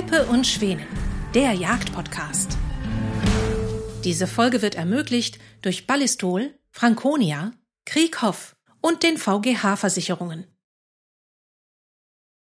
Teppe und Schwänen, der Jagdpodcast. Diese Folge wird ermöglicht durch Ballistol, Franconia, Krieghoff und den VGH-Versicherungen.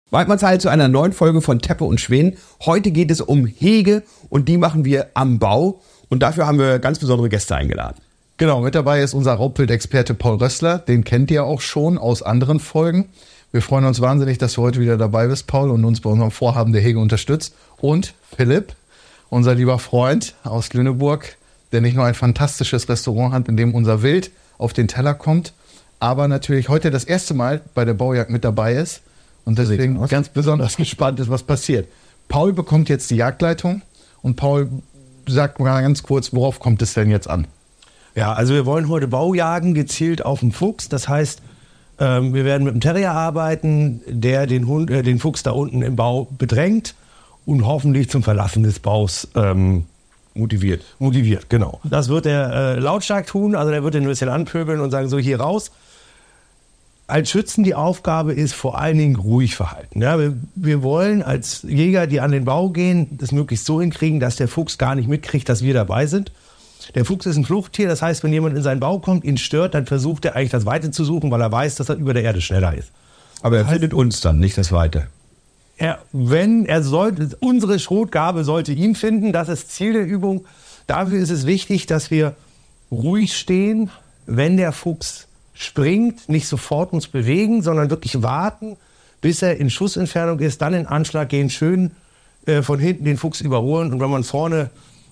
Weidmannsheil zu einer neuen Folge von Teppe und Schwänen. Heute geht es um Hege und die machen wir am Bau und dafür haben wir ganz besondere Gäste eingeladen. Genau, mit dabei ist unser Raubwildexperte Paul Rössler. Den kennt ihr auch schon aus anderen Folgen. Wir freuen uns wahnsinnig, dass du heute wieder dabei bist, Paul, und uns bei unserem Vorhaben der Hege unterstützt. Und Philipp, unser lieber Freund aus Lüneburg, der nicht nur ein fantastisches Restaurant hat, in dem unser Wild auf den Teller kommt, aber natürlich heute das erste Mal bei der Baujagd mit dabei ist und deswegen ganz besonders gespannt ist, was passiert. Paul bekommt jetzt die Jagdleitung und Paul sagt mal ganz kurz, worauf kommt es denn jetzt an? Ja, also wir wollen heute Baujagen gezielt auf den Fuchs. Das heißt, ähm, wir werden mit dem Terrier arbeiten, der den, Hund, äh, den Fuchs da unten im Bau bedrängt und hoffentlich zum Verlassen des Baus ähm, motiviert. Motiviert, genau. Das wird er äh, lautstark tun, also der wird den ein bisschen anpöbeln und sagen, so hier raus. Als Schützen die Aufgabe ist vor allen Dingen ruhig verhalten. Ja, wir, wir wollen als Jäger, die an den Bau gehen, das möglichst so hinkriegen, dass der Fuchs gar nicht mitkriegt, dass wir dabei sind. Der Fuchs ist ein Fluchttier, das heißt, wenn jemand in seinen Bau kommt, ihn stört, dann versucht er eigentlich das Weite zu suchen, weil er weiß, dass er über der Erde schneller ist. Aber er findet uns dann, nicht das Weite. Er, wenn er sollte, unsere Schrotgabe sollte ihn finden, das ist Ziel der Übung. Dafür ist es wichtig, dass wir ruhig stehen, wenn der Fuchs springt, nicht sofort uns bewegen, sondern wirklich warten, bis er in Schussentfernung ist, dann in Anschlag gehen, schön äh, von hinten den Fuchs überholen und wenn man vorne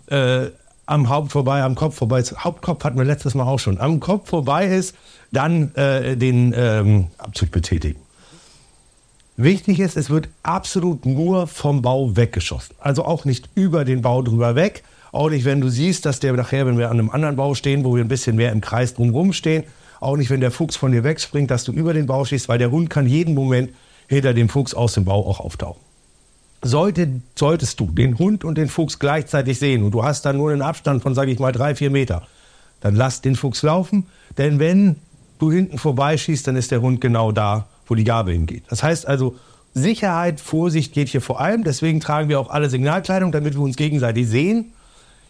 äh, am Haupt vorbei, am Kopf vorbei. Hauptkopf hatten wir letztes Mal auch schon. Am Kopf vorbei ist, dann äh, den ähm, Abzug betätigen. Wichtig ist, es wird absolut nur vom Bau weggeschossen. Also auch nicht über den Bau drüber weg. Auch nicht, wenn du siehst, dass der nachher, wenn wir an einem anderen Bau stehen, wo wir ein bisschen mehr im Kreis drumherum stehen, auch nicht, wenn der Fuchs von dir wegspringt, dass du über den Bau schießt, weil der Hund kann jeden Moment hinter dem Fuchs aus dem Bau auch auftauchen. Sollte, solltest du den Hund und den Fuchs gleichzeitig sehen und du hast dann nur einen Abstand von, sage ich mal, drei, vier Meter, dann lass den Fuchs laufen, denn wenn du hinten vorbeischießt, dann ist der Hund genau da, wo die Gabe hingeht. Das heißt also, Sicherheit, Vorsicht geht hier vor allem. Deswegen tragen wir auch alle Signalkleidung, damit wir uns gegenseitig sehen.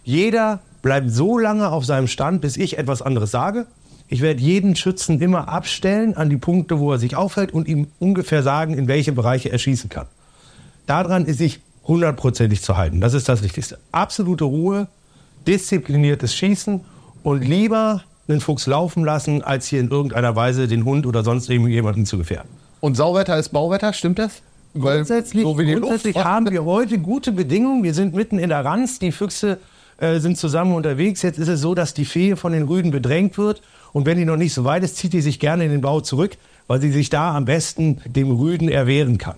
Jeder bleibt so lange auf seinem Stand, bis ich etwas anderes sage. Ich werde jeden Schützen immer abstellen an die Punkte, wo er sich aufhält und ihm ungefähr sagen, in welche Bereiche er schießen kann. Daran ist sich hundertprozentig zu halten. Das ist das Wichtigste. Absolute Ruhe, diszipliniertes Schießen und lieber einen Fuchs laufen lassen, als hier in irgendeiner Weise den Hund oder sonst irgendjemanden zu gefährden. Und Sauwetter ist Bauwetter, stimmt das? Weil grundsätzlich, so grundsätzlich haben wir heute gute Bedingungen. Wir sind mitten in der Ranz, die Füchse äh, sind zusammen unterwegs. Jetzt ist es so, dass die Fee von den Rüden bedrängt wird. Und wenn die noch nicht so weit ist, zieht die sich gerne in den Bau zurück, weil sie sich da am besten dem Rüden erwehren kann.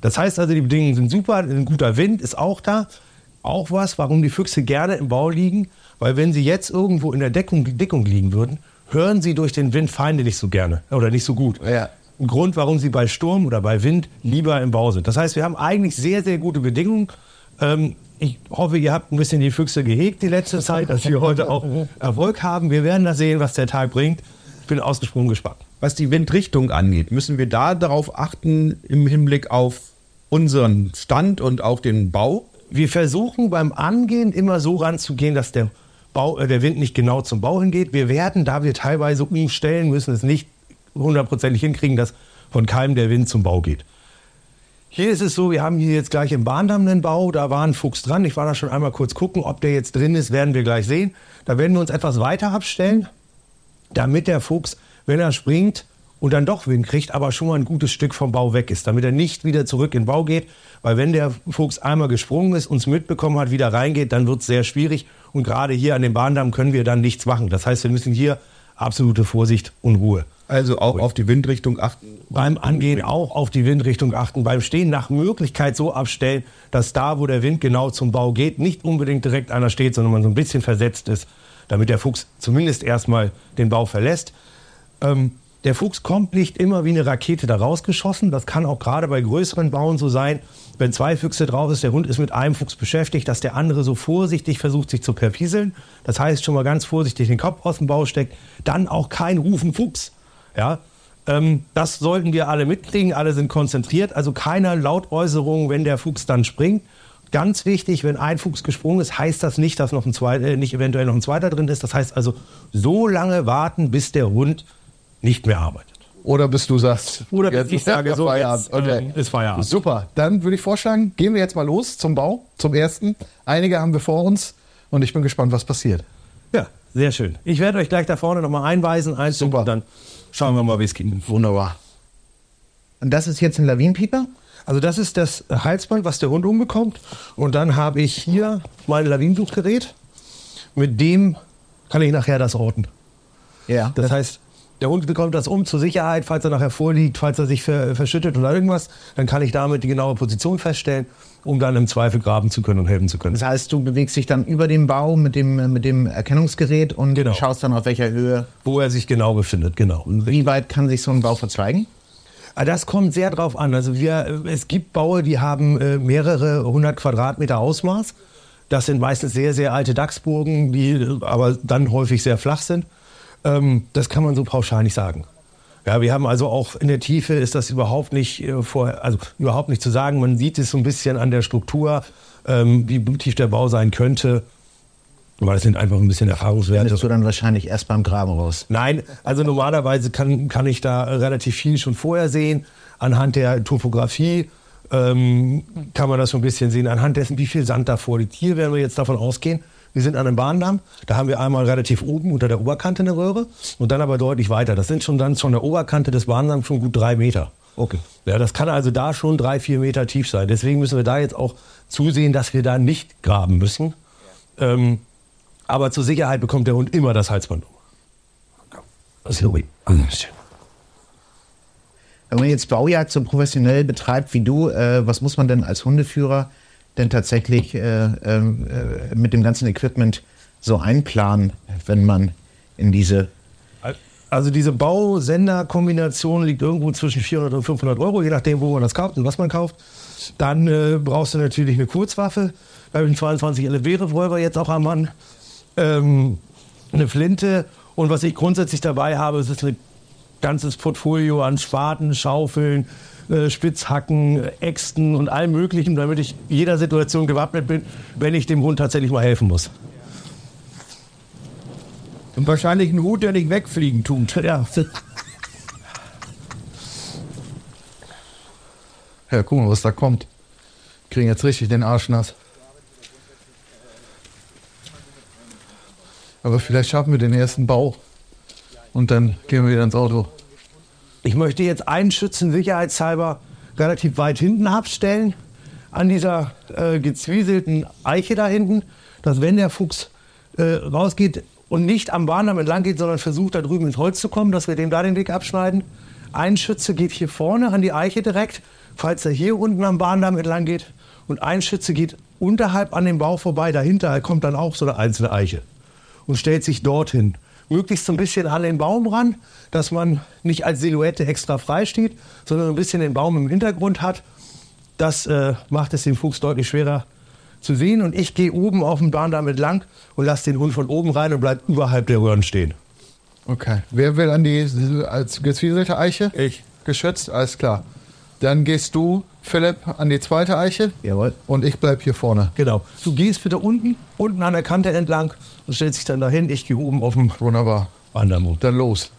Das heißt also, die Bedingungen sind super, ein guter Wind ist auch da. Auch was, warum die Füchse gerne im Bau liegen, weil wenn sie jetzt irgendwo in der Deckung, Deckung liegen würden, hören sie durch den Wind Feinde nicht so gerne oder nicht so gut. Ja. Ein Grund, warum sie bei Sturm oder bei Wind lieber im Bau sind. Das heißt, wir haben eigentlich sehr, sehr gute Bedingungen. Ähm, ich hoffe, ihr habt ein bisschen die Füchse gehegt die letzte Zeit, dass wir heute auch Erfolg haben. Wir werden das sehen, was der Tag bringt. Ich bin ausgesprochen gespannt. Was die Windrichtung angeht, müssen wir da darauf achten im Hinblick auf unseren Stand und auch den Bau? Wir versuchen beim Angehen immer so ranzugehen, dass der, Bau, äh, der Wind nicht genau zum Bau hingeht. Wir werden, da wir teilweise umstellen müssen, es nicht hundertprozentig hinkriegen, dass von keinem der Wind zum Bau geht. Hier ist es so, wir haben hier jetzt gleich im Bahndamm einen Bau, da war ein Fuchs dran. Ich war da schon einmal kurz gucken, ob der jetzt drin ist, werden wir gleich sehen. Da werden wir uns etwas weiter abstellen, damit der Fuchs, wenn er springt, und dann doch Wind kriegt, aber schon mal ein gutes Stück vom Bau weg ist, damit er nicht wieder zurück in den Bau geht. Weil wenn der Fuchs einmal gesprungen ist, uns mitbekommen hat, wieder reingeht, dann wird es sehr schwierig. Und gerade hier an dem Bahndamm können wir dann nichts machen. Das heißt, wir müssen hier absolute Vorsicht und Ruhe. Also auch auf die Windrichtung achten. Beim Angehen auch auf die Windrichtung achten. Beim Stehen nach Möglichkeit so abstellen, dass da, wo der Wind genau zum Bau geht, nicht unbedingt direkt einer steht, sondern man so ein bisschen versetzt ist, damit der Fuchs zumindest erstmal den Bau verlässt. Ähm, der Fuchs kommt nicht immer wie eine Rakete da rausgeschossen. Das kann auch gerade bei größeren Bauen so sein. Wenn zwei Füchse drauf ist, der Hund ist mit einem Fuchs beschäftigt, dass der andere so vorsichtig versucht, sich zu perpieseln. Das heißt, schon mal ganz vorsichtig den Kopf aus dem Bau steckt. Dann auch kein Rufen Fuchs. Ja, ähm, das sollten wir alle mitkriegen. Alle sind konzentriert. Also keiner Lautäußerung, wenn der Fuchs dann springt. Ganz wichtig, wenn ein Fuchs gesprungen ist, heißt das nicht, dass noch ein zweiter, äh, nicht eventuell noch ein zweiter drin ist. Das heißt also, so lange warten, bis der Hund nicht mehr arbeitet. Oder bis du sagst, Oder bis jetzt ich sage, so, Feierabend. jetzt, ähm, ist Feierabend. Super, dann würde ich vorschlagen, gehen wir jetzt mal los zum Bau, zum ersten. Einige haben wir vor uns und ich bin gespannt, was passiert. Ja, sehr schön. Ich werde euch gleich da vorne nochmal einweisen, einzug, Super. und dann schauen wir mal, wie es geht. Wunderbar. Und das ist jetzt ein Lawinenpieper? Also das ist das Halsband, was der Hund umbekommt. Und dann habe ich hier mein Lawinensuchgerät. Mit dem kann ich nachher das orten. Ja. Das heißt, der Hund bekommt das um zur Sicherheit, falls er nachher vorliegt, falls er sich ver verschüttet oder irgendwas. Dann kann ich damit die genaue Position feststellen, um dann im Zweifel graben zu können und helfen zu können. Das heißt, du bewegst dich dann über den Bau mit dem, mit dem Erkennungsgerät und Genau. schaust dann auf welcher Höhe. Wo er sich genau befindet, genau. Wie weit kann sich so ein Bau verzweigen? Ah, Das kommt sehr drauf an. Also wir, es gibt Baue, die haben äh, mehrere hundert Quadratmeter Ausmaß. Das sind meistens sehr, sehr alte Dachsburgen, die äh, aber dann häufig sehr flach sind. Ähm, das kann man so pauschal nicht sagen. Ja, wir haben also auch in der Tiefe ist das überhaupt nicht äh, vor, also überhaupt nicht zu sagen. Man sieht es so ein bisschen an der Struktur, ähm, wie tief der Bau sein könnte. Aber das sind einfach ein bisschen Erfahrungswerte. Findest du dann wahrscheinlich erst beim Graben raus. Nein, also normalerweise kann, kann ich da relativ viel schon vorher sehen. Anhand der Topografie ähm, kann man das so ein bisschen sehen. Anhand dessen, wie viel Sand da vorliegt. Hier werden wir jetzt davon ausgehen, wir sind an einem Bahndamm. Da haben wir einmal relativ oben unter der Oberkante eine Röhre und dann aber deutlich weiter. Das sind schon dann von der Oberkante des Bahndamms schon gut drei Meter. Okay. Ja, das kann also da schon drei, vier Meter tief sein. Deswegen müssen wir da jetzt auch zusehen, dass wir da nicht graben müssen. Ähm, aber zur Sicherheit bekommt der Hund immer das Halsband um. So, Wenn man jetzt Baujagd so professionell betreibt wie du, äh, was muss man denn als Hundeführer denn tatsächlich äh, äh, mit dem ganzen Equipment so einplanen, wenn man in diese Also diese Bausender-Kombination liegt irgendwo zwischen 400 und 500 Euro, je nachdem, wo man das kauft und was man kauft. Dann äh, brauchst du natürlich eine Kurzwaffe, bei dem 22 LFW-Revolver jetzt auch am Mann, ähm, eine Flinte und was ich grundsätzlich dabei habe, ist ein ganzes Portfolio an Spaten, Schaufeln, äh, Spitzhacken, Äxten und allem Möglichen, damit ich jeder Situation gewappnet bin, wenn ich dem Hund tatsächlich mal helfen muss. Und wahrscheinlich ein Hut, der nicht wegfliegen tut. Ja, Ja, guck mal, was da kommt. Kriegen jetzt richtig den Arsch nass. Aber vielleicht schaffen wir den ersten Bau. Und dann gehen wir wieder ins Auto. Ich möchte jetzt einen Schützen sicherheitshalber relativ weit hinten abstellen, an dieser äh, gezwieselten Eiche da hinten, dass wenn der Fuchs äh, rausgeht und nicht am Bahndamm entlang geht, sondern versucht da drüben ins Holz zu kommen, dass wir dem da den Weg abschneiden. Ein Schütze geht hier vorne an die Eiche direkt, falls er hier unten am Bahndamm entlang geht. Und ein Schütze geht unterhalb an dem Bau vorbei, dahinter kommt dann auch so eine einzelne Eiche und stellt sich dorthin. Möglichst so ein bisschen an den Baum ran, dass man nicht als Silhouette extra frei steht, sondern ein bisschen den Baum im Hintergrund hat. Das äh, macht es dem Fuchs deutlich schwerer zu sehen. Und ich gehe oben auf dem Bahndamm entlang und lasse den Hund von oben rein und bleibt überhalb der Röhren stehen. Okay. Wer will an die als gezwieselte Eiche? Ich. Geschützt? Alles klar. Dann gehst du, Philipp, an die zweite Eiche. Jawohl. Und ich bleib hier vorne. Genau. Du gehst bitte unten, unten an der Kante entlang und stellst dich dann dahin. Ich gehe oben auf dem Wunderbar. Bahndamm. um. Dann los.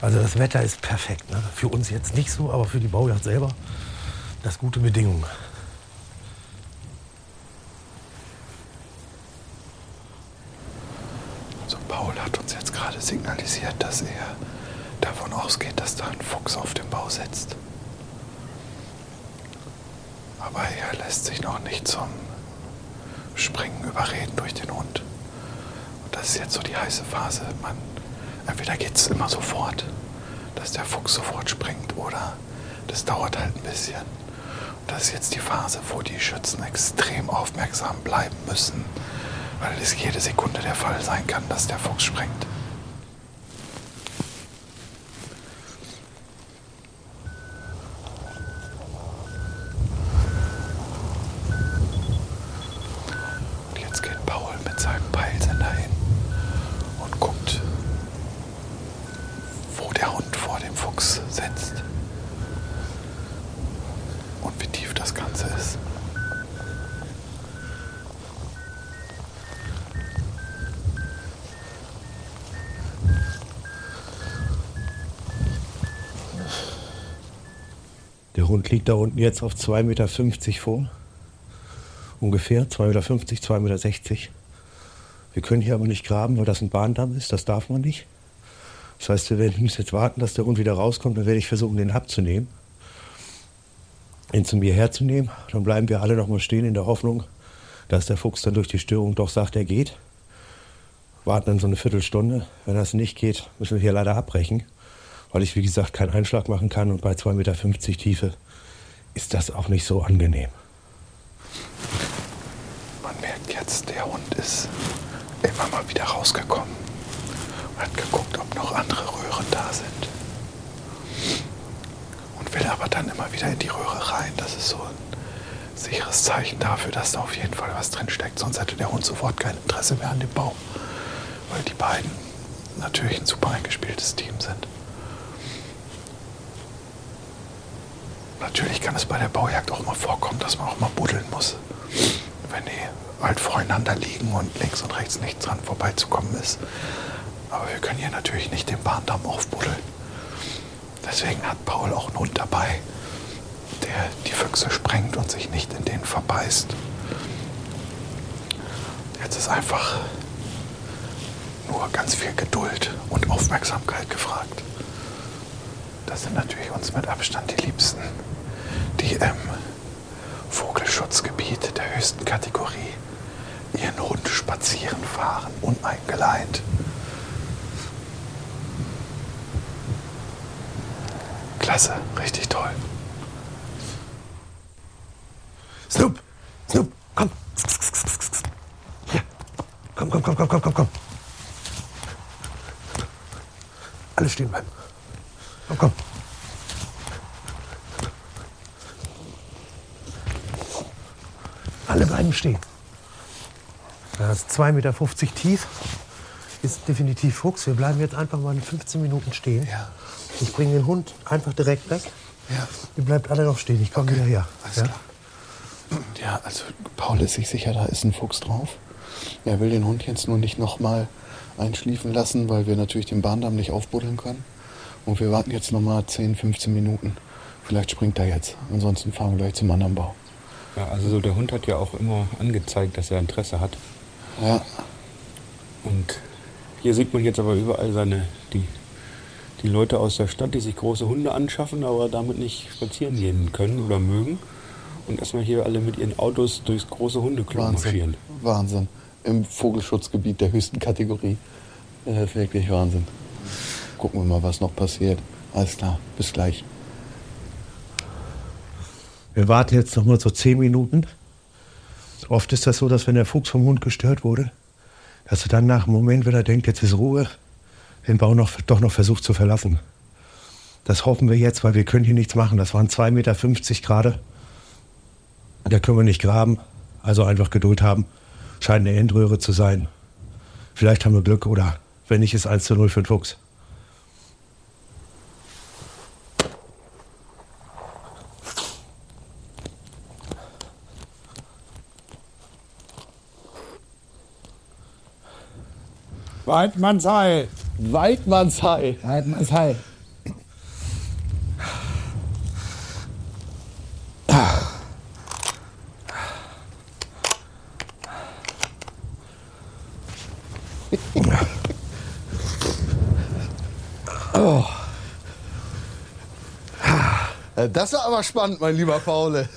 Also das Wetter ist perfekt. Ne? Für uns jetzt nicht so, aber für die Baujacht selber das gute Bedingungen. So, Paul hat uns jetzt signalisiert, dass er davon ausgeht, dass da ein Fuchs auf dem Bau sitzt. Aber er lässt sich noch nicht zum Springen überreden durch den Hund. Und das ist jetzt so die heiße Phase. Man, entweder geht es immer sofort, dass der Fuchs sofort springt, oder das dauert halt ein bisschen. Und das ist jetzt die Phase, wo die Schützen extrem aufmerksam bleiben müssen, weil es jede Sekunde der Fall sein kann, dass der Fuchs springt. Der Hund liegt da unten jetzt auf 2,50 Meter vor. Ungefähr 2,50 Meter, 2,60 Meter. Wir können hier aber nicht graben, weil das ein Bahndamm ist. Das darf man nicht. Das heißt, wir müssen jetzt warten, dass der Hund wieder rauskommt. Dann werde ich versuchen, den abzunehmen. Ihn zu mir herzunehmen. Dann bleiben wir alle noch mal stehen in der Hoffnung, dass der Fuchs dann durch die Störung doch sagt, er geht. Warten dann so eine Viertelstunde. Wenn das nicht geht, müssen wir hier leider abbrechen. Weil ich, wie gesagt, keinen Einschlag machen kann. Und bei 2,50 Meter Tiefe ist das auch nicht so angenehm. Man merkt jetzt, der Hund ist immer mal wieder rausgekommen und hat geguckt, ob noch andere Röhren da sind. Und will aber dann immer wieder in die Röhre rein. Das ist so ein sicheres Zeichen dafür, dass da auf jeden Fall was drin steckt. Sonst hätte der Hund sofort kein Interesse mehr an dem Baum. Weil die beiden natürlich ein super eingespieltes Team sind. Natürlich kann es bei der Baujagd auch mal vorkommen, dass man auch mal buddeln muss. Wenn die halt voreinander liegen und links und rechts nichts dran vorbeizukommen ist. Aber wir können hier natürlich nicht den Bahndamm aufbuddeln. Deswegen hat Paul auch einen Hund dabei, der die Füchse sprengt und sich nicht in den verbeißt. Jetzt ist einfach nur ganz viel Geduld und Aufmerksamkeit gefragt. Das sind natürlich uns mit Abstand die Liebsten, die im Vogelschutzgebiet der höchsten Kategorie ihren Hund spazieren fahren, uneingeleint. Klasse, richtig toll. Snoop! Snoop! Komm! Komm, komm, komm, komm, komm, komm, komm! Alle stehen bleiben. Komm, komm. Alle bleiben stehen. Das ist 2,50 Meter tief. Ist definitiv Fuchs. Wir bleiben jetzt einfach mal in 15 Minuten stehen. Ja. Ich bringe den Hund einfach direkt weg. Ja. Ihr bleibt alle noch stehen. Ich komme wieder her. Ja? Ja, also Paul ist sich sicher, da ist ein Fuchs drauf. Er will den Hund jetzt nur nicht nochmal einschliefen lassen, weil wir natürlich den Bahndamm nicht aufbuddeln können. Und wir warten jetzt nochmal 10, 15 Minuten. Vielleicht springt er jetzt. Ansonsten fahren wir gleich zum anderen Bau. Ja, also so der Hund hat ja auch immer angezeigt, dass er Interesse hat. Ja, Und hier sieht man jetzt aber überall seine, die, die Leute aus der Stadt, die sich große Hunde anschaffen, aber damit nicht spazieren gehen können oder mögen. Und erstmal hier alle mit ihren Autos durchs große Hundeklo marschieren. Wahnsinn. Im Vogelschutzgebiet der höchsten Kategorie. Ist wirklich Wahnsinn. Gucken wir mal, was noch passiert. Alles klar, bis gleich. Wir warten jetzt noch mal so zehn Minuten. Oft ist das so, dass wenn der Fuchs vom Hund gestört wurde, dass er dann nach einem Moment, wenn er denkt, jetzt ist Ruhe, den Bau noch, doch noch versucht zu verlassen. Das hoffen wir jetzt, weil wir können hier nichts machen. Das waren 2,50 Meter gerade. Da können wir nicht graben. Also einfach Geduld haben. Scheint eine Endröhre zu sein. Vielleicht haben wir Glück oder wenn nicht, ist 1 zu 0 für den Fuchs. Weidmannsheil. Weidmannsheil. Weidmannsheil. Äh, Das war aber spannend, mein lieber Paul.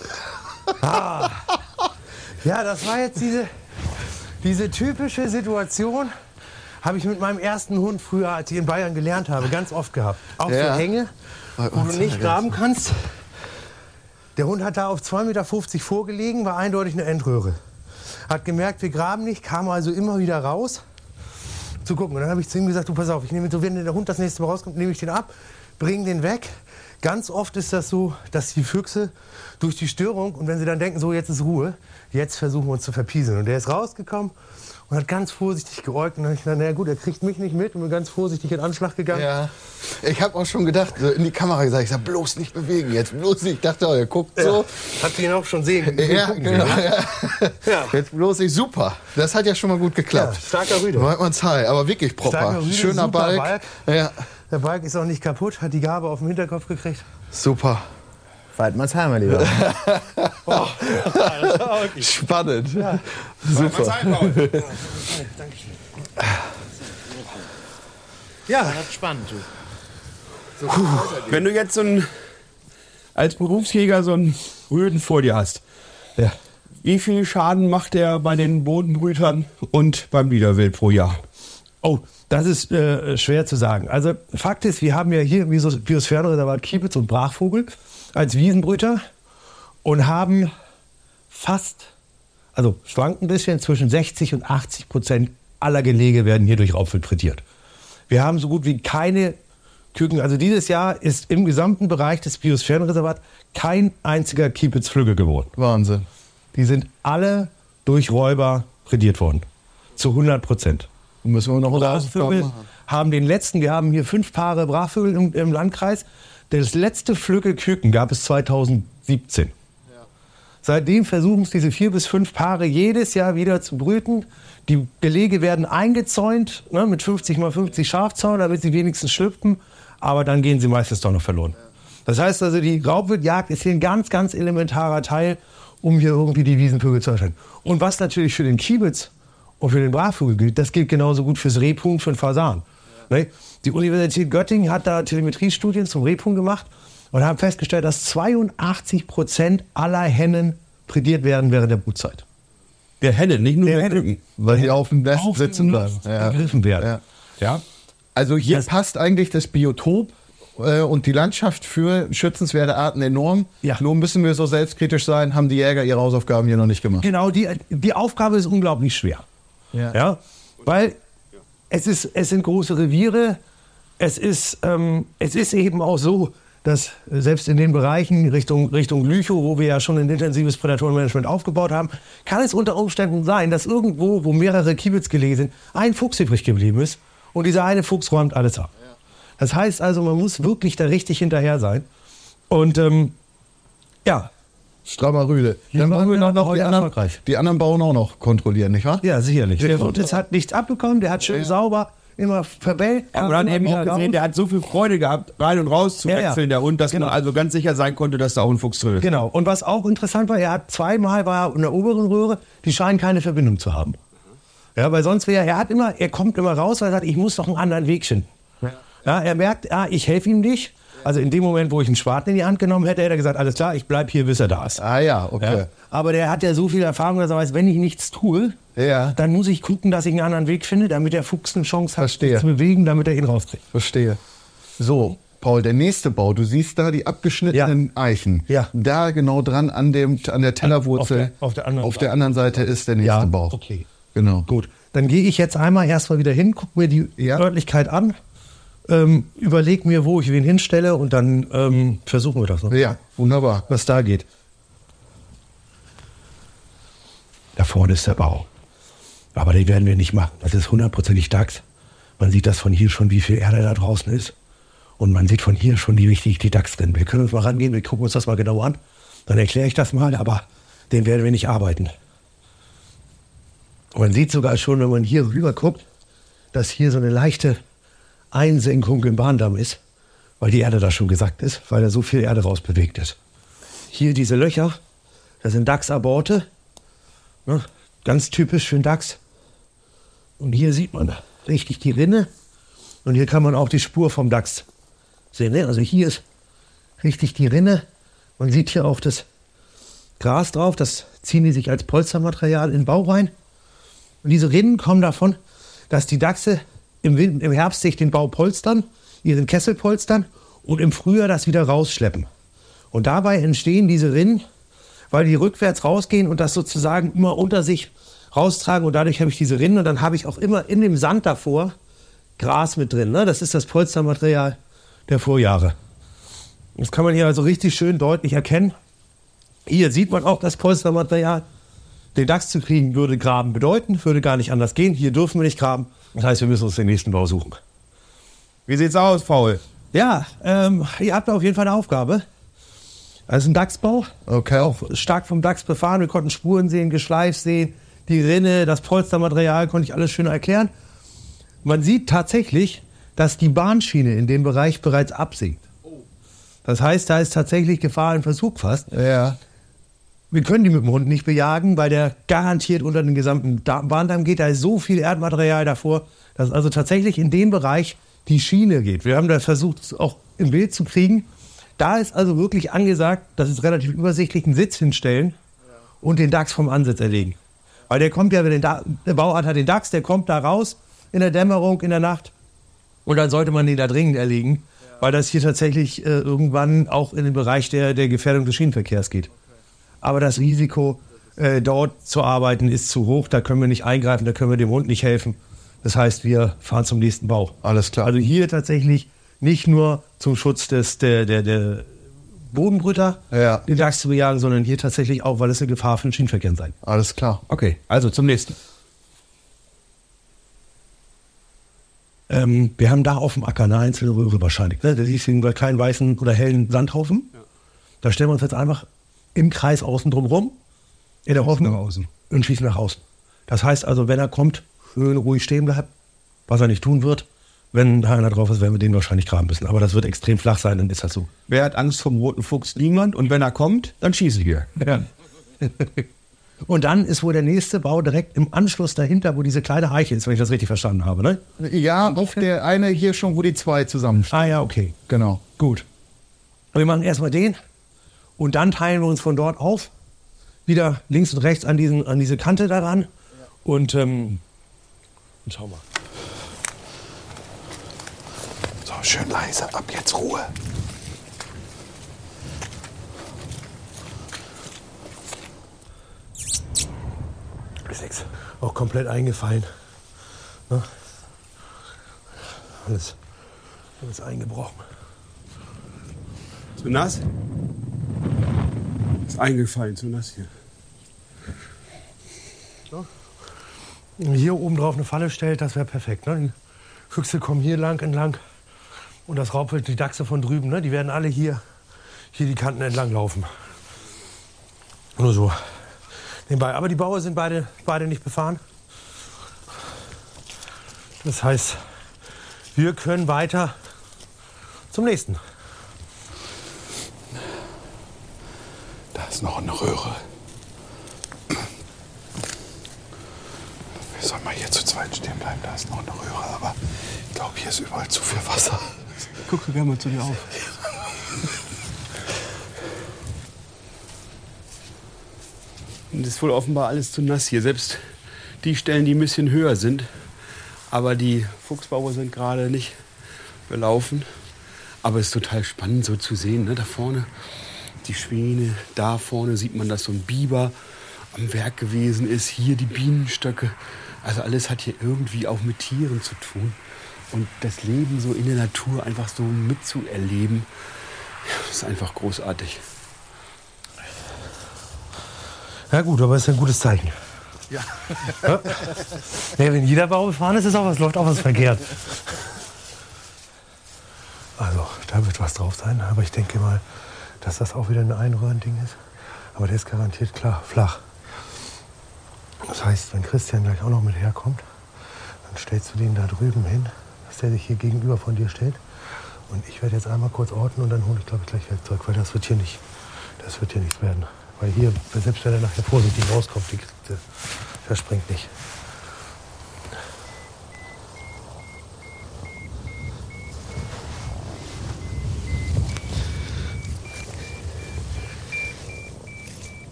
Ja, das war jetzt diese, diese typische Situation, habe ich mit meinem ersten Hund früher, als ich in Bayern gelernt habe, ganz oft gehabt. Auch Ja. so Hänge, wo du nicht graben kannst. Der Hund hat da auf 2,50 Meter vorgelegen, war eindeutig eine Endröhre. Hat gemerkt, wir graben nicht, kam also immer wieder raus zu gucken. Und dann habe ich zu ihm gesagt, du pass auf, ich nehme so, wenn der Hund das nächste Mal rauskommt, nehme ich den ab, bringen den weg. Ganz oft ist das so, dass die Füchse durch die Störung und wenn sie dann denken, so jetzt ist Ruhe, jetzt versuchen wir uns zu verpieseln. Und der ist rausgekommen und hat ganz vorsichtig geäugt. Und dann habe ich gedacht, naja gut, er kriegt mich nicht mit und bin ganz vorsichtig in Anschlag gegangen. Ja. Ich habe auch schon gedacht, so in die Kamera gesagt, ich sag bloß nicht bewegen jetzt, bloß nicht. Ich dachte, oh, er guckt Ja. so. Hat ihn auch schon sehen. Ja, gucken genau. Ja. Ja. Jetzt bloß nicht. Super. Das hat ja schon mal gut geklappt. starker Rüde. Man Zeit, aber wirklich proper. Rüde, Schöner Balk. Balk. Ja, Der Balk ist auch nicht kaputt, hat die Gabe auf dem Hinterkopf gekriegt. super. Waldmannsheim, mein Lieber. Spannend. Super. Ja, Spannend, du. Wenn du jetzt so ein, als Berufsjäger so einen Rüden vor dir hast, ja. wie viel Schaden macht der bei den Bodenbrütern und beim Wiederwild pro Jahr? Oh, das ist äh, schwer zu sagen. Also Fakt ist, wir haben ja hier im Bios- Biosphärenreservat Kiebitz und Brachvogel als Wiesenbrüter und haben fast, also schwankt ein bisschen, zwischen 60 und 80 Prozent aller Gelege werden hier durch Raubwild prädiert. Wir haben so gut wie keine Küken. Also dieses Jahr ist im gesamten Bereich des Biosphärenreservats kein einziger Kiebitz-Flügge geworden. Wahnsinn. Die sind alle durch Räuber prädiert worden. Zu 100 Prozent. Müssen wir noch Brachvögel haben den letzten, wir haben hier fünf Paare Brachvögel im, im Landkreis. Das letzte Flügelküken gab es 2017. Seitdem versuchen es diese vier bis fünf Paare jedes Jahr wieder zu brüten. Die Gelege werden eingezäunt ne, mit 50 mal 50 Schafzaun, damit sie wenigstens schlüpfen. Aber dann gehen sie meistens doch noch verloren. Das heißt also, die Raubwildjagd ist hier ein ganz, ganz elementarer Teil, um hier irgendwie die Wiesenvögel zu erscheinen. Und was natürlich für den Kiebitz und für den Brachvogel gilt, das gilt genauso gut fürs Rebhuhn, für den Fasan. Ne? Die Universität Göttingen hat da Telemetriestudien zum Rebhuhn gemacht und haben festgestellt, dass 82 Prozent aller Hennen prädiert werden während der Brutzeit. Der Henne, nicht nur der, Henne. Küken. Weil die auf dem Nest Auf dem sitzen bleiben. Nest gegriffen werden. Ja. Ja. Also hier Das- passt eigentlich das Biotop äh, und die Landschaft für schützenswerte Arten enorm. Ja. Nur müssen wir so selbstkritisch sein, haben die Jäger ihre Hausaufgaben hier noch nicht gemacht. Genau, die, die Aufgabe ist unglaublich schwer. Ja. Ja, weil es, ist, es sind große Reviere. Es ist, ähm, es ist eben auch so, dass selbst in den Bereichen Richtung, Richtung Lüchow, wo wir ja schon ein intensives Prädatorenmanagement aufgebaut haben, kann es unter Umständen sein, dass irgendwo, wo mehrere Kiebitz gelegen sind, ein Fuchs übrig geblieben ist und dieser eine Fuchs räumt alles ab. Das heißt also, man muss wirklich da richtig hinterher sein. Und ähm, ja, Strammer Rüde. Dann wollen wir noch, noch die, anderen, erfolgreich. die anderen Bauern auch noch kontrollieren, nicht wahr? ja, sicherlich. Der Wirtes hat nichts abbekommen, der hat schön sauber immer verbellt. Ja, man hat eben auch gesehen, der hat so viel Freude gehabt, rein und raus zu Ja, ja. wechseln, der Hund, dass Genau. man also ganz sicher sein konnte, dass da auch ein Fuchs drin ist. Genau. Und was auch interessant war, er hat zweimal war er in der oberen Röhre, die scheinen keine Verbindung zu haben. Ja, weil sonst wäre er hat immer, er kommt immer raus, weil er sagt, ich muss noch einen anderen Weg finden. Ja, er merkt, ah, ich helfe ihm nicht. Also in dem Moment, wo ich einen Spaten in die Hand genommen hätte, hätte er gesagt, alles klar, ich bleib hier, bis er da ist. Ah ja, okay. Ja. Aber der hat ja so viel Erfahrung, dass er weiß, wenn ich nichts tue, Ja. dann muss ich gucken, dass ich einen anderen Weg finde, damit der Fuchs eine Chance hat, Verstehe. sich zu bewegen, damit er ihn rauskriegt. Verstehe. So, Paul, der nächste Bau, du siehst da die abgeschnittenen Eichen. Ja. Da genau dran an, dem, an der Tellerwurzel. Auf der- auf der anderen auf der anderen Seite ist der nächste Ja, Bau. okay. Genau. Gut, dann gehe ich jetzt einmal erstmal wieder hin, gucke mir die Ja. Örtlichkeit an, ähm, überlege mir, wo ich wen hinstelle und dann ähm, versuchen wir das noch. Ja, wunderbar. Was da geht. Da vorne ist der Bau. Aber den werden wir nicht machen. Das ist hundertprozentig DAX. Man sieht das von hier schon, wie viel Erde da draußen ist. Und man sieht von hier schon, wie wichtig die DAX drin. Wir können uns mal rangehen, wir gucken uns das mal genau an. Dann erkläre ich das mal, aber den werden wir nicht arbeiten. Und man sieht sogar schon, wenn man hier rüber guckt, dass hier so eine leichte Einsenkung im Bahndamm ist, weil die Erde da schon gesackt ist, weil da so viel Erde rausbewegt ist. Hier diese Löcher, das sind Dachsaborte, ne, ganz typisch für den Dachs. Und hier sieht man richtig die Rinne und hier kann man auch die Spur vom Dachs sehen. Ne? Also hier ist richtig die Rinne. Man sieht hier auch das Gras drauf, das ziehen die sich als Polstermaterial in den Bau rein. Und diese Rinnen kommen davon, dass die Dachse im, im Herbst sich den Bau polstern, ihren Kessel polstern und im Frühjahr das wieder rausschleppen. Und dabei entstehen diese Rinnen, weil die rückwärts rausgehen und das sozusagen immer unter sich raustragen und dadurch habe ich diese Rinnen und dann habe ich auch immer in dem Sand davor Gras mit drin. Ne? Das ist das Polstermaterial der Vorjahre. Das kann man hier also richtig schön deutlich erkennen. Hier sieht man auch das Polstermaterial. Den Dachs zu kriegen würde graben bedeuten, würde gar nicht anders gehen. Hier dürfen wir nicht graben. Das heißt, wir müssen uns den nächsten Bau suchen. Wie sieht's aus, Paul? Ja, ähm, ihr habt auf jeden Fall eine Aufgabe. Das ist ein Dachsbau, Okay. auch stark vom Dachs befahren. Wir konnten Spuren sehen, Geschleif sehen, die Rinne, das Polstermaterial, konnte ich alles schön erklären. Man sieht tatsächlich, dass die Bahnschiene in dem Bereich bereits absinkt. Das heißt, da ist tatsächlich Gefahr im Verzug fast. Ja. Wir können die mit dem Hund nicht bejagen, weil der garantiert unter den gesamten Da- Bahndamm geht. Da ist so viel Erdmaterial davor, dass also tatsächlich in den Bereich die Schiene geht. Wir haben da versucht, es auch im Bild zu kriegen. Da ist also wirklich angesagt, das ist relativ übersichtlich, einen Sitz hinstellen und den Dachs vom Ansitz erlegen. Weil der kommt ja, den da der Bauart hat den Dachs, der kommt da raus in der Dämmerung, in der Nacht. Und dann sollte man den da dringend erlegen, weil das hier tatsächlich äh, irgendwann auch in den Bereich der, der Gefährdung des Schienenverkehrs geht. Aber das Risiko, äh, dort zu arbeiten, ist zu hoch. Da können wir nicht eingreifen, da können wir dem Hund nicht helfen. Das heißt, wir fahren zum nächsten Bau. Alles klar. Also hier tatsächlich nicht nur zum Schutz des, der, der, der Bodenbrüter, Ja. den Dachs zu bejagen, sondern hier tatsächlich auch, weil es eine Gefahr für den Schienenverkehr sein. Alles klar. Okay, also zum nächsten. Ähm, wir haben da auf dem Acker eine einzelne Röhre wahrscheinlich. Ne? Das ist einen kleinen weißen oder hellen Sandhaufen. Da stellen wir uns jetzt einfach im Kreis außen drum rum. In der Hoffnung. nach außen. Und schießen nach außen. Das heißt also, wenn er kommt, schön ruhig stehen bleibt, was er nicht tun wird. Wenn da einer drauf ist, werden wir den wahrscheinlich graben müssen. Aber das wird extrem flach sein, dann ist das so. Wer hat Angst vom roten Fuchs? Niemand. Und wenn er kommt, dann schieße ich hier. Ja. Und dann ist wohl der nächste Bau direkt im Anschluss dahinter, wo diese kleine Eiche ist, wenn ich das richtig verstanden habe. Ne? Ja, auf der eine hier schon, wo die zwei zusammenstehen. Ah ja, okay. Genau. Gut. Wir machen erstmal den und dann teilen wir uns von dort auf. Wieder links und rechts an, diesen, an diese Kante daran. Und, ähm, und schau mal. So, schön leise. Ab jetzt Ruhe. Ist nix. Auch komplett eingefallen. Ne? Alles, alles eingebrochen. Zu nass? Ist eingefallen, zu nass hier. Man hier oben drauf eine Falle stellt, das wäre perfekt. Ne? Die Füchse kommen hier lang entlang und das Raubwild, die Dachse von drüben, ne? die werden alle hier, hier die Kanten entlang laufen. Nur so. Nebenbei. Aber die Bauer sind beide, beide nicht befahren. Das heißt, wir können weiter zum nächsten. Ist noch eine Röhre. Wir sollen mal hier zu zweit stehen bleiben. Da ist noch eine Röhre, aber ich glaube, hier ist überall zu viel Wasser. Guck gerne mal zu dir auf. Und es ist wohl offenbar alles zu nass hier. Selbst die Stellen, die ein bisschen höher sind. Aber die Fuchsbaue sind gerade nicht belaufen. Aber es ist total spannend so zu sehen. Ne? Da vorne die Schwäne, da vorne sieht man, dass so ein Biber am Werk gewesen ist. Hier die Bienenstöcke. Also alles hat hier irgendwie auch mit Tieren zu tun. Und das Leben so in der Natur einfach so mitzuerleben, ist einfach großartig. Ja gut, aber es ist ein gutes Zeichen. Ja. Ja, wenn jeder Bau befahren ist, ist auch was, läuft auch was verkehrt. Also, da wird was drauf sein, aber ich denke mal, dass das auch wieder ein Einröhrending ist. Aber der ist garantiert klar, flach. Das heißt, wenn Christian gleich auch noch mit herkommt, dann stellst du den da drüben hin, dass der sich hier gegenüber von dir stellt. Und ich werde jetzt einmal kurz orten und dann hole ich, glaube ich, gleich Werkzeug, weil das wird hier nicht, das wird hier nichts werden. Weil hier, selbst wenn er nachher vorsichtig rauskommt, die, der, der springt nicht.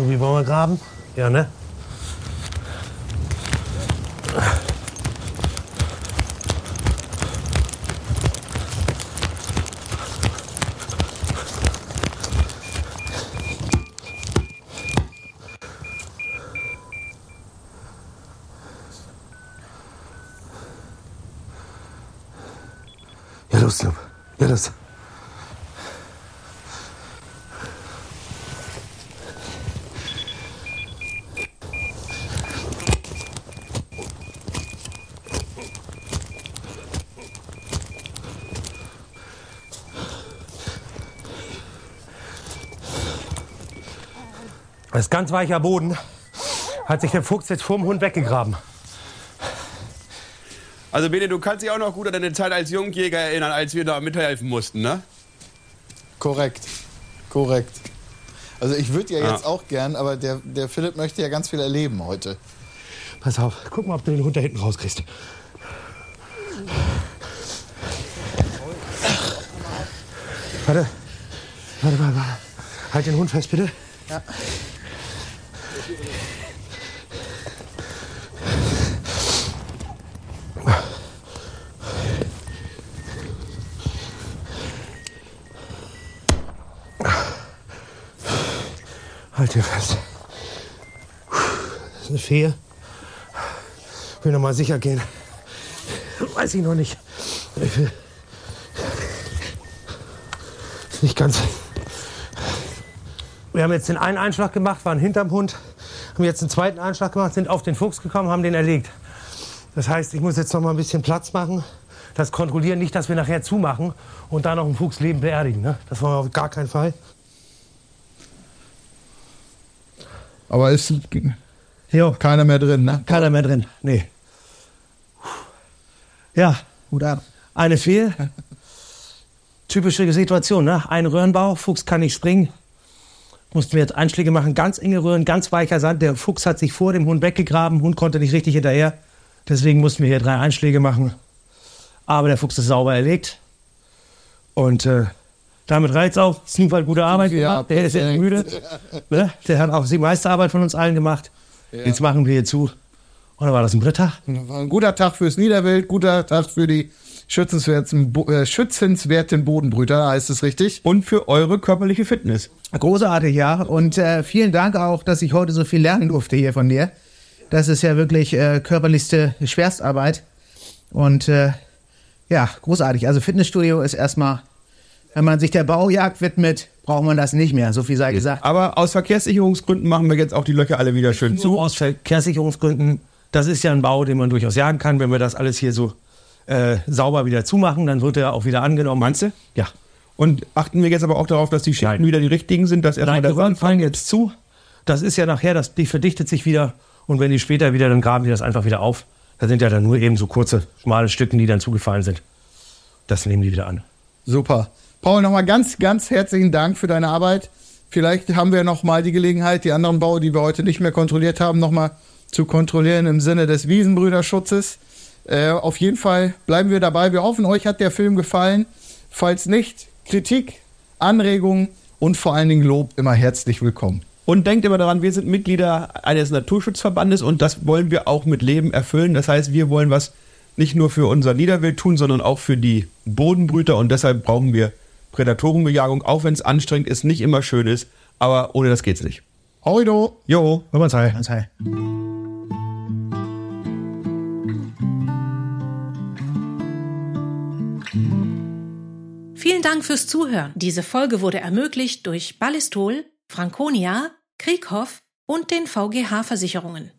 So, wie wollen wir graben? Ja, ne? Ja, los, Snoop. Ja, los. Das ist ganz weicher Boden. Hat sich der Fuchs jetzt vorm Hund weggegraben. Also Bene, du kannst dich auch noch gut an deine Zeit als Jungjäger erinnern, als wir da mithelfen mussten, ne? Korrekt. Korrekt. Also ich würde ja Ja. jetzt auch gern, aber der, der Philipp möchte ja ganz viel erleben heute. Pass auf, guck mal, ob du den Hund da hinten rauskriegst. Warte, warte mal, warte. Halt den Hund fest, bitte. Halt ihn fest. Fee. Will noch mal sicher gehen. Weiß ich noch nicht. Ich will. Nicht ganz. Wir haben jetzt den einen Einschlag gemacht, waren hinterm Hund. Haben jetzt den zweiten Einschlag gemacht, sind auf den Fuchs gekommen, haben den erlegt. Das heißt, ich muss jetzt noch mal ein bisschen Platz machen. Das kontrollieren, nicht, dass wir nachher zumachen und da noch einen Fuchs lebend beerdigen. Ne? Das wollen wir auf gar keinen Fall. Aber ist Jo, keiner mehr drin, ne? keiner mehr drin. Nee. Ja, Gut ab. Eine Fehl. Typische Situation, ne? Ein Röhrenbau, Fuchs kann nicht springen. Mussten wir jetzt Einschläge machen, ganz enge Röhren, ganz weicher Sand. Der Fuchs hat sich vor dem Hund weggegraben, Hund konnte nicht richtig hinterher. Deswegen mussten wir hier drei Einschläge machen. Aber der Fuchs ist sauber erlegt. Und äh, damit reicht's auch. Snoop hat gute Arbeit Ja, gemacht. Der ist jetzt müde. Ne? Der hat auch die meiste Arbeit von uns allen gemacht. Jetzt machen wir hier zu. Und dann war das ein Britta. War ein guter Tag fürs Niederwild, guter Tag für die schützenswerten, Bo äh, schützenswerten Bodenbrüter, heißt es richtig. Und für eure körperliche Fitness. Großartig, ja. Und äh, vielen Dank auch, dass ich heute so viel lernen durfte hier von dir. Das ist ja wirklich äh, körperlichste Schwerstarbeit. Und äh, ja, großartig. Also Fitnessstudio ist erstmal, wenn man sich der Baujagd widmet, braucht man das nicht mehr. So viel sei gesagt. Aber aus Verkehrssicherungsgründen machen wir jetzt auch die Löcher alle wieder schön zu. So aus Verkehrssicherungsgründen, das ist ja ein Bau, den man durchaus jagen kann. Wenn wir das alles hier so äh, sauber wieder zumachen, dann wird er auch wieder angenommen. Meinst du? Ja. Und achten wir jetzt aber auch darauf, dass die Schichten Nein. wieder die richtigen sind, dass erstmal Nein, die Röhren fallen jetzt zu. Das ist ja nachher, das, die verdichtet sich wieder. Und wenn die später wieder, dann graben die das einfach wieder auf. Da sind ja dann nur eben so kurze, schmale Stücken, die dann zugefallen sind. Das nehmen die wieder an. Super. Paul, nochmal ganz, ganz herzlichen Dank für deine Arbeit. Vielleicht haben wir noch mal die Gelegenheit, die anderen Bau, die wir heute nicht mehr kontrolliert haben, noch mal zu kontrollieren im Sinne des Wiesenbrüderschutzes. Äh, auf jeden Fall bleiben wir dabei. Wir hoffen, euch hat der Film gefallen. Falls nicht, Kritik, Anregungen und vor allen Dingen Lob immer herzlich willkommen. Und denkt immer daran, wir sind Mitglieder eines Naturschutzverbandes und das wollen wir auch mit Leben erfüllen. Das heißt, wir wollen was nicht nur für unser Niederwild tun, sondern auch für die Bodenbrüter und deshalb brauchen wir Prädatorenbejagung, auch wenn es anstrengend ist, nicht immer schön ist, aber ohne das geht's nicht. Hoi Jo. Halt. Ganz heil. Vielen Dank fürs Zuhören. Diese Folge wurde ermöglicht durch Ballistol, Franconia, Krieghoff und den VGH Versicherungen.